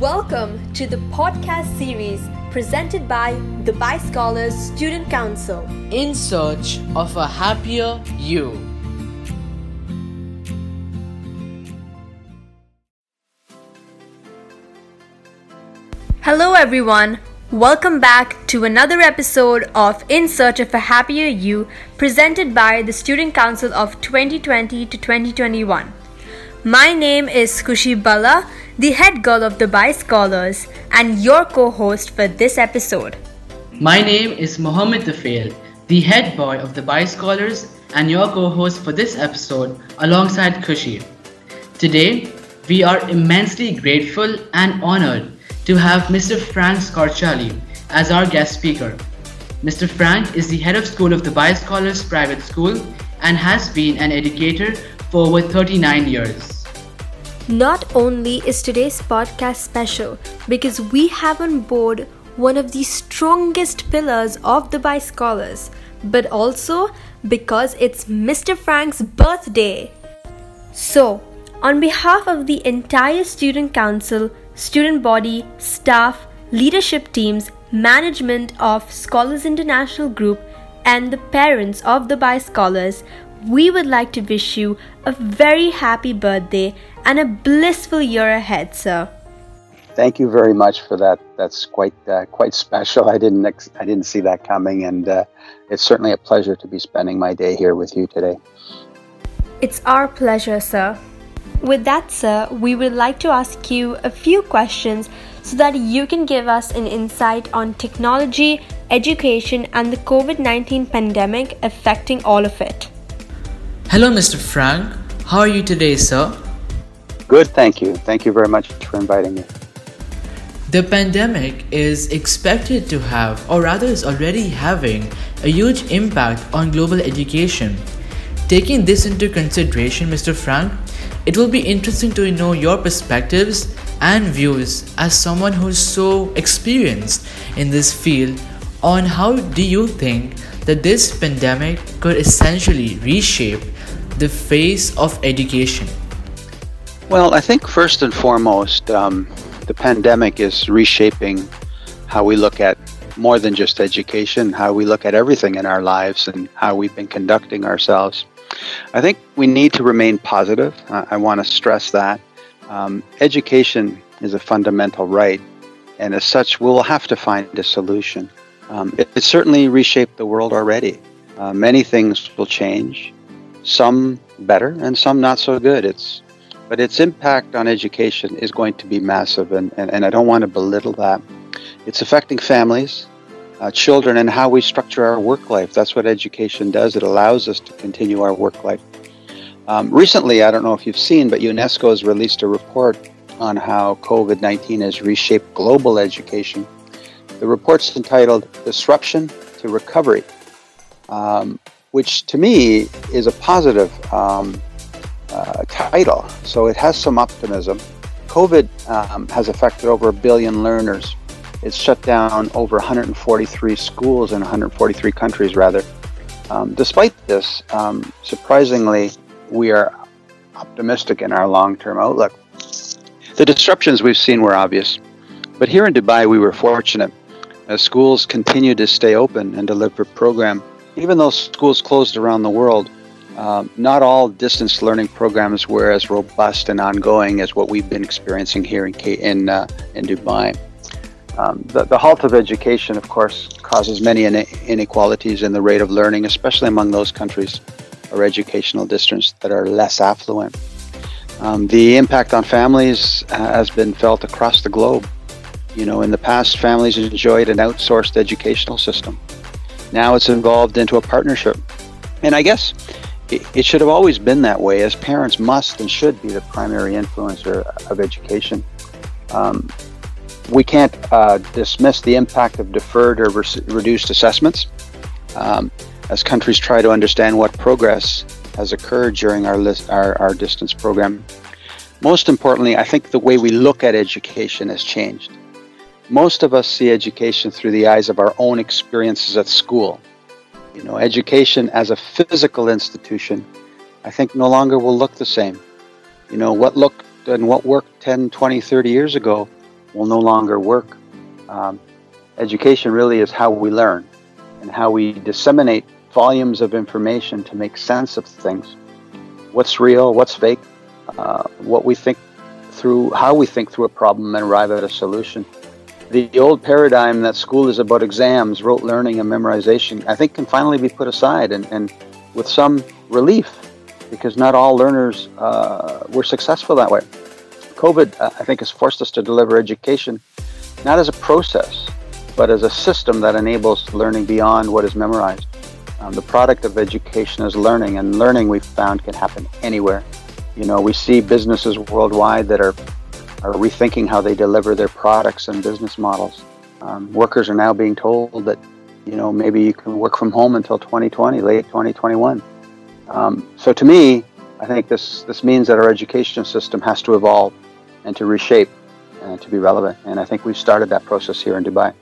Welcome to the podcast series presented by the Dubai Scholars Student Council. in search of a happier you. Hello, everyone. Welcome back to another episode of In Search of a Happier You presented by the Student Council of 2020 to 2021. My name is Kushi Balla, the head girl of Dubai Scholars, and your co host for this episode. My name is Muhammad Toofail, the head boy of Dubai Scholars and your co-host for this episode alongside Kushi. Today, we are immensely grateful and honored to have Mr. Frank Scarcelli as our guest speaker. Mr. Frank is the head of school of Dubai Scholars Private School and has been an educator for over 39 years. Not only is today's podcast special because we have on board one of the strongest pillars of the Dubai Scholars, but also because it's Mr. Frank's birthday. So, on behalf of the entire student council, student body, staff, leadership teams, management of Scholars International Group, and the parents of the Dubai Scholars, we would like to wish you a very happy birthday and a blissful year ahead, sir. Thank you very much for that. That's quite uh, quite special. I didn't ex- I didn't see that coming, and uh, it's certainly a pleasure to be spending my day here with you today. It's our pleasure, sir. With that, sir, we would like to ask you a few questions so that you can give us an insight on technology, education, and the COVID 19 pandemic affecting all of it. Hello, Mr. Frank. How are you today, sir? Good, thank you. Thank you very much for inviting me. The pandemic is expected to have, or rather, is already having, a huge impact on global education. Taking this into consideration, Mr. Frank, it will be interesting to know your perspectives and views as someone who's so experienced in this field on how do you think that this pandemic could essentially reshape the face of education? Well, I think first and foremost, um, the pandemic is reshaping how we look at more than just education, how we look at everything in our lives and how we've been conducting ourselves. I think we need to remain positive. Uh, I want to stress that. Um, education is a fundamental right, and as such, we'll have to find a solution. Um, it, it certainly reshaped the world already. Uh, many things will change, some better and some not so good. It's but its impact on education is going to be massive, and, and, and I don't want to belittle that. It's affecting families, uh, children, and how we structure our work life. That's what education does, it allows us to continue our work life. Um, recently, I don't know if you've seen, but UNESCO has released a report on how COVID 19 has reshaped global education. The report's entitled Disruption to Recovery, um, which to me is a positive um, uh, title. So it has some optimism. COVID um, has affected over a billion learners. It's shut down over 143 schools in 143 countries, rather. Um, despite this, um, surprisingly, we are optimistic in our long term outlook. The disruptions we've seen were obvious, but here in Dubai, we were fortunate as schools continued to stay open and deliver program. Even though schools closed around the world, um, not all distance learning programs were as robust and ongoing as what we've been experiencing here in in, uh, in Dubai. Um, the, the halt of education, of course, causes many ine- inequalities in the rate of learning, especially among those countries or educational districts that are less affluent. Um, the impact on families uh, has been felt across the globe. You know, in the past, families enjoyed an outsourced educational system. Now it's involved into a partnership. And I guess it, should have always been that way, as parents must and should be the primary influencer of education. Um, we can't uh, dismiss the impact of deferred or re- reduced assessments um, as countries try to understand what progress has occurred during our, list, our, our distance program. Most importantly, I think the way we look at education has changed. Most of us see education through the eyes of our own experiences at school. You know, education as a physical institution, I think no longer will look the same. You know, what looked and what worked 10, 20, 30 years ago will no longer work. Um, education really is how we learn and how we disseminate volumes of information to make sense of things. What's real, what's fake, uh, what we think through, how we think through a problem and arrive at a solution. The old paradigm that school is about exams, rote learning, and memorization, I think can finally be put aside and, and with some relief because not all learners uh, were successful that way. COVID, uh, I think, has forced us to deliver education not as a process, but as a system that enables learning beyond what is memorized. Um, the product of education is learning, and learning we've found can happen anywhere. You know, we see businesses worldwide that are are rethinking how they deliver their products and business models. Um, workers are now being told that, you know, maybe you can work from home until 2020, late 2021. Um, so to me, I think this this means that our education system has to evolve and to reshape and to be relevant. And I think we've started that process here in Dubai.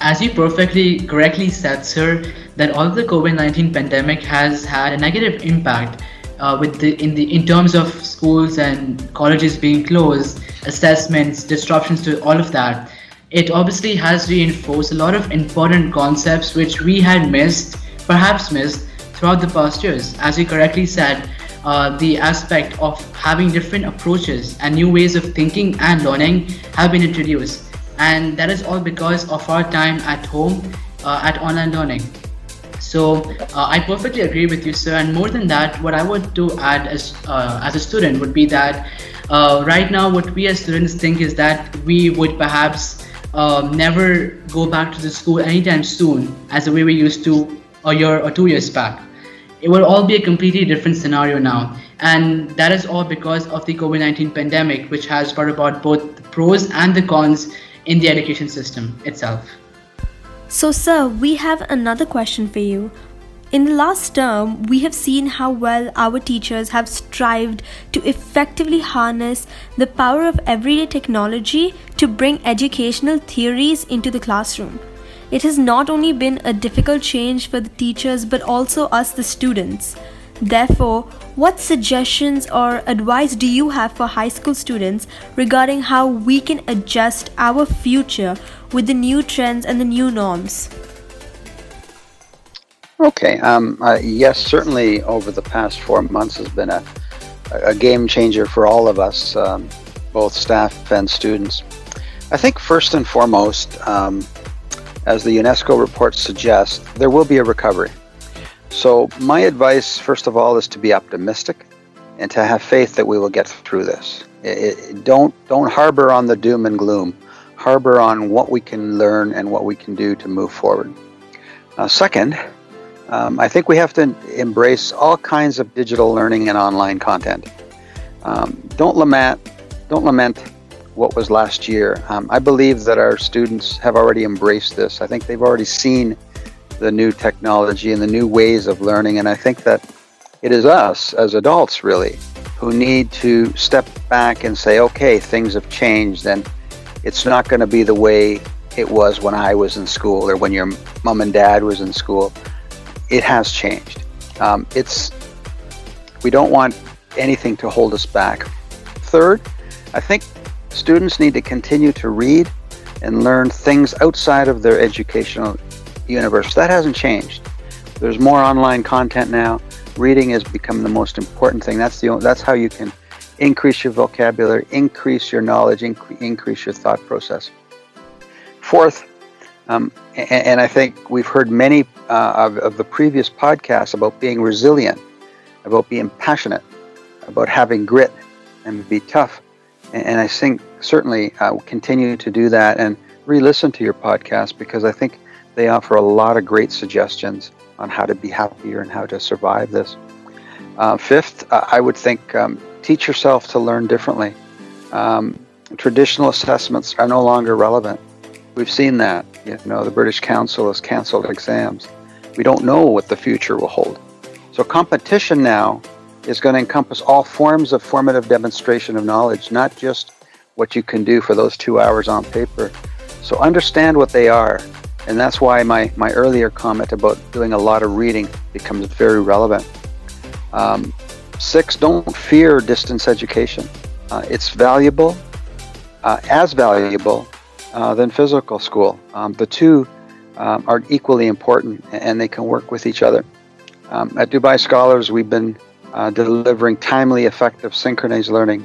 As you perfectly correctly said, sir, that all the COVID-19 pandemic has had a negative impact uh, with the in the in terms of schools and colleges being closed, assessments, disruptions to all of that. It obviously has reinforced a lot of important concepts which we had missed, perhaps missed, throughout the past years. As you correctly said, uh, the aspect of having different approaches and new ways of thinking and learning have been introduced and that is all because of our time at home uh, at online learning so uh, i perfectly agree with you sir. And more than that what i would to add as uh, as a student would be that uh, right now what we as students think is that we would perhaps um, never go back to the school anytime soon as the way we used to a year or two years back. It will all be a completely different scenario now. And that is all because of the covid-19 pandemic which has brought about both the pros and the cons in the education system itself. So, sir, we have another question for you. In the last term, we have seen how well our teachers have strived to effectively harness the power of everyday technology to bring educational theories into the classroom. It has not only been a difficult change for the teachers but also us, the students. Therefore, what suggestions or advice do you have for high school students regarding how we can adjust our future with the new trends and the new norms? Okay. Um, uh, yes, certainly over the past four months has been a, a game changer for all of us, um, both staff and students. I think first and foremost, um, as the UNESCO report suggests, there will be a recovery. So, my advice, first of all, is to be optimistic and to have faith that we will get through this. It, it, don't don't harbor on the doom and gloom. Harbor on what we can learn and what we can do to move forward. Uh, second, um, I think we have to embrace all kinds of digital learning and online content. Um, don't lament don't lament what was last year. Um, I believe that our students have already embraced this. I think they've already seen the new technology and the new ways of learning. And I think that it is us as adults, really, who need to step back and say, okay, things have changed and it's not going to be the way it was when I was in school or when your mom and dad was in school. It has changed. Um, it's we don't want anything to hold us back. Third, I think students need to continue to read and learn things outside of their educational universe. That hasn't changed. There's more online content now. Reading has become the most important thing. That's the that's how you can increase your vocabulary, increase your knowledge, inc- increase your thought process. Fourth, um, and, and, I think we've heard many uh, of, of the previous podcasts about being resilient, about being passionate, about having grit and be tough. And, and I think certainly uh, continue to do that and re-listen to your podcast because I think they offer a lot of great suggestions on how to be happier and how to survive this. Uh, fifth, uh, I would think um, teach yourself to learn differently. Um, traditional assessments are no longer relevant. We've seen that. You know, the British Council has canceled exams. We don't know what the future will hold. So competition now is going to encompass all forms of formative demonstration of knowledge, not just what you can do for those two hours on paper. So understand what they are and that's why my, my earlier comment about doing a lot of reading becomes very relevant. Um, six, don't fear distance education. Uh, it's valuable, uh, as valuable uh, than physical school. Um, the two um, are equally important and they can work with each other. Um, at Dubai Scholars, we've been uh, delivering timely, effective, synchronized learning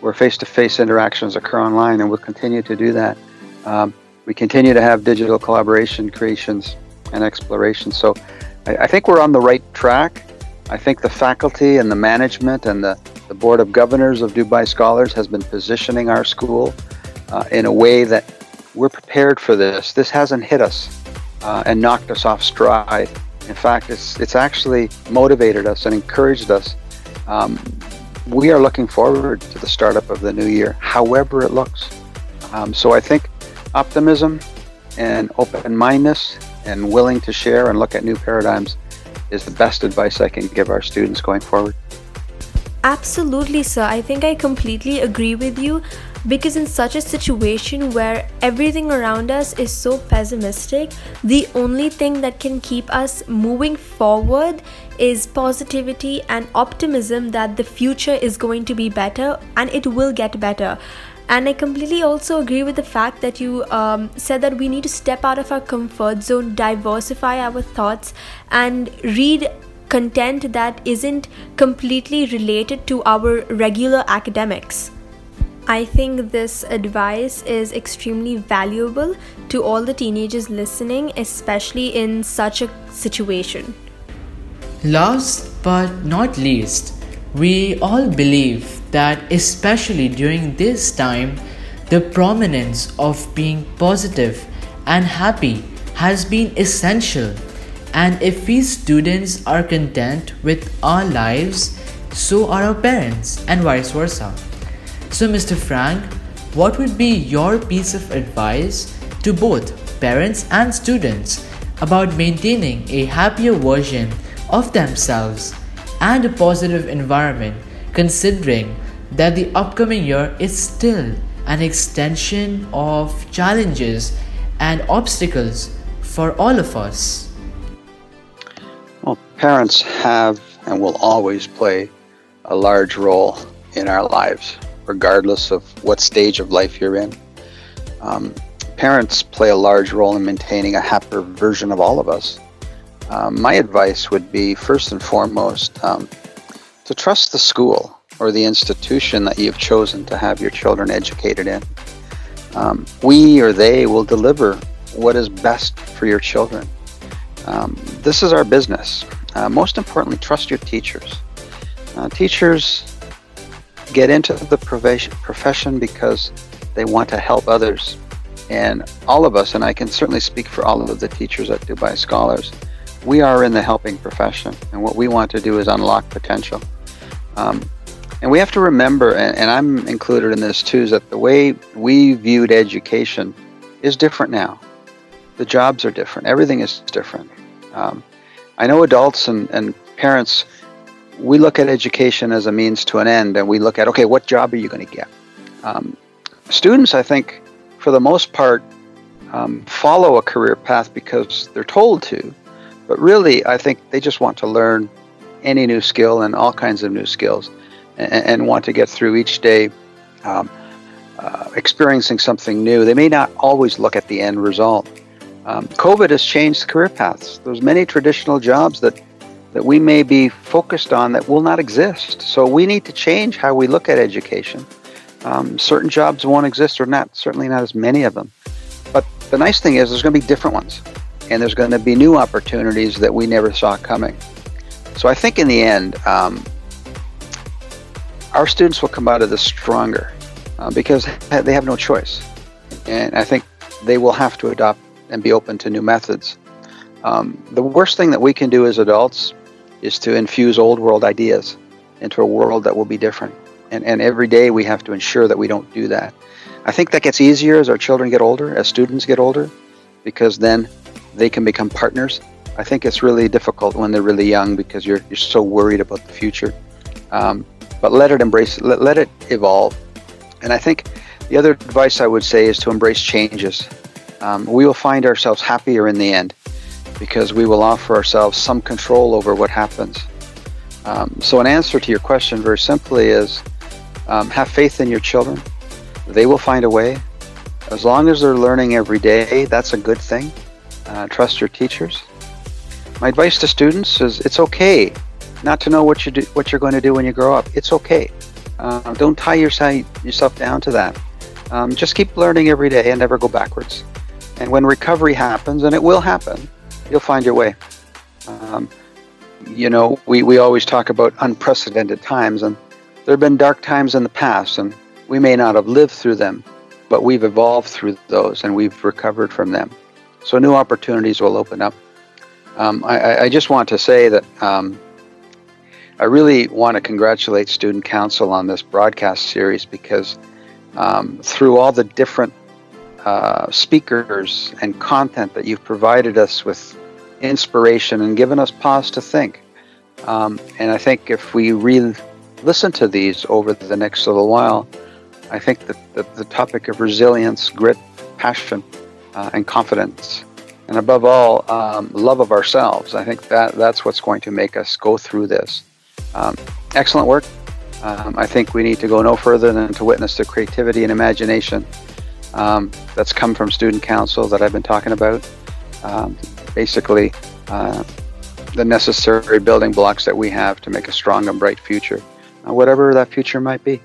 where face to face interactions occur online, and we'll continue to do that. Um, we continue to have digital collaboration, creations, and exploration. So I, I, think we're on the right track. I think the faculty and the management and the, the Board of Governors of Dubai Scholars has been positioning our school uh, in a way that we're prepared for this. This hasn't hit us uh, and knocked us off stride. In fact, it's, it's actually motivated us and encouraged us. Um, we are looking forward to the startup of the new year, however it looks. Um, so I think optimism and open mindedness and willing to share and look at new paradigms is the best advice I can give our students going forward. Absolutely, sir. I think I completely agree with you because, in such a situation where everything around us is so pessimistic, the only thing that can keep us moving forward is positivity and optimism that the future is going to be better and it will get better. And I completely also agree with the fact that you um, said that we need to step out of our comfort zone, diversify our thoughts, and read content that isn't completely related to our regular academics. I think this advice is extremely valuable to all the teenagers listening, especially in such a situation. Last but not least, we all believe that, especially during this time, the prominence of being positive and happy has been essential and if we students are content with our lives, so are our parents, and vice versa. So, Mr. Frank, what would be your piece of advice to both parents and students about maintaining a happier version of themselves and a positive environment, considering that the upcoming year is still an extension of challenges and obstacles for all of us? Well, parents have and will always play a large role in our lives, regardless of what stage of life you're in. Um, parents play a large role in maintaining a happier version of all of us. Um, my advice would be first and foremost um, to trust the school or the institution that you've chosen to have your children educated in. Um, we or they will deliver what is best for your children. Um, this is our business. Uh, most importantly, trust your teachers. Uh, teachers get into the profession because they want to help others. And all of us, and I can certainly speak for all of the teachers at Dubai Scholars, we are in the helping profession. And what we want to do is unlock potential. Um, and we have to remember, and, and I'm included in this too, is that the way we viewed education is different now the jobs are different. Everything is different. Um, I know adults and, and parents, we look at education as a means to an end, and we look at, okay, what job are you going to get? Um, students, I think, for the most part, um, follow a career path because they're told to, but really, I think they just want to learn any new skill and all kinds of new skills and, and want to get through each day. Um, uh, experiencing something new. They may not always look at the end result, um, COVID has changed career paths. There's many traditional jobs that that we may be focused on that will not exist. So we need to change how we look at education. Um, certain jobs won't exist, or not certainly not as many of them. But the nice thing is, there's going to be different ones, and there's going to be new opportunities that we never saw coming. So I think in the end, um, our students will come out of this stronger uh, because they have no choice, and I think they will have to adopt and be open to new methods. Um, the worst thing that we can do as adults is to infuse old world ideas into a world that will be different. And, and every day we have to ensure that we don't do that. I think that gets easier as our children get older, as students get older, because then they can become partners. I think it's really difficult when they're really young because you're, you're so worried about the future. Um, but let it embrace, let, let it evolve. And I think the other advice I would say is to embrace changes um, we will find ourselves happier in the end because we will offer ourselves some control over what happens. Um, so, an answer to your question very simply is um, have faith in your children, they will find a way. As long as they're learning every day, that's a good thing. Uh, trust your teachers. My advice to students is it's okay not to know what you do, what you're going to do when you grow up. It's okay. Uh, don't tie yourself down to that. Um, just keep learning every day and never go backwards. And when recovery happens, and it will happen, you'll find your way. Um, you know, we, we always talk about unprecedented times, and there have been dark times in the past, and we may not have lived through them, but we've evolved through those and we've recovered from them. So new opportunities will open up. Um, I, I, just want to say that um, I really want to congratulate Student Council on this broadcast series because um, through all the different uh, speakers and content that you've provided us with inspiration and given us pause to think. Um, and I think if we re listen to these over the next little while, I think that the, the topic of resilience, grit, passion, uh, and confidence, and above all, um, love of ourselves, I think that that's what's going to make us go through this. Um, excellent work. Um, I think we need to go no further than to witness the creativity and imagination um, that's come from Student Council that I've been talking about. Um, basically, uh, the necessary building blocks that we have to make a strong and bright future, uh, whatever that future might be.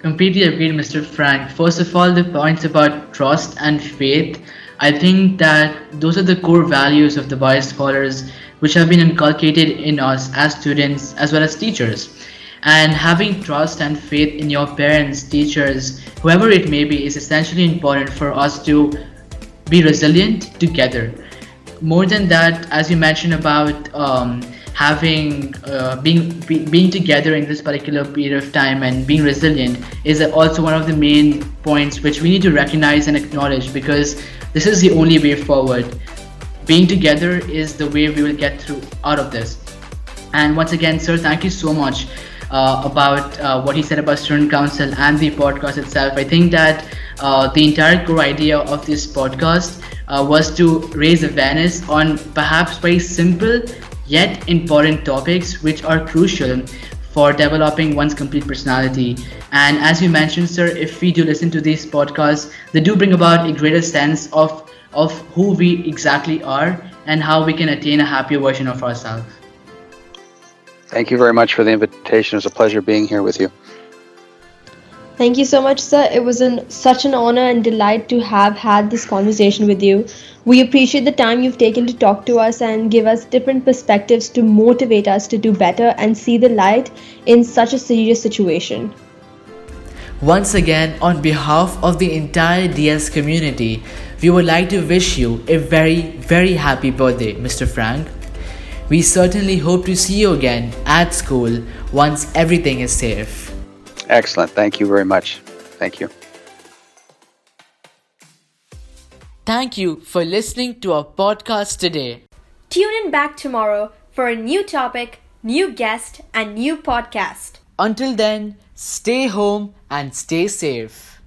Completely agreed, Mr. Frank. First of all, the points about trust and faith. I think that those are the core values of the Wise Scholars, which have been inculcated in us as students as well as teachers. And having trust and faith in your parents, teachers, whoever it may be, is essentially important for us to be resilient together. More than that, as you mentioned about um, having uh, being be, being together in this particular period of time and being resilient is also one of the main points which we need to recognize and acknowledge because this is the only way forward. Being together is the way we will get through out of this. And once again sir thank you so much uh, about uh, what he said about student council and the podcast itself. I think that uh, the entire core idea of this podcast uh, was to raise awareness on perhaps very simple yet important topics which are crucial for developing one's complete personality. And as you mentioned, sir, if we do listen to these podcasts, they do bring about a greater sense of of who we exactly are and how we can attain a happier version of ourselves. Thank you very much for the invitation. It was a pleasure being here with you. Thank you so much, sir. It was an, such an honor and delight to have had this conversation with you. We appreciate the time you've taken to talk to us and give us different perspectives to motivate us to do better and see the light in such a serious situation. Once again, on behalf of the entire DS community, we would like to wish you a very, very happy birthday, Mr. Frank. We certainly hope to see you again at school once everything is safe. Excellent. Thank you very much. Thank you. Thank you for listening to our podcast today. Tune in back tomorrow for a new topic, new guest, and new podcast. Until then, stay home and stay safe.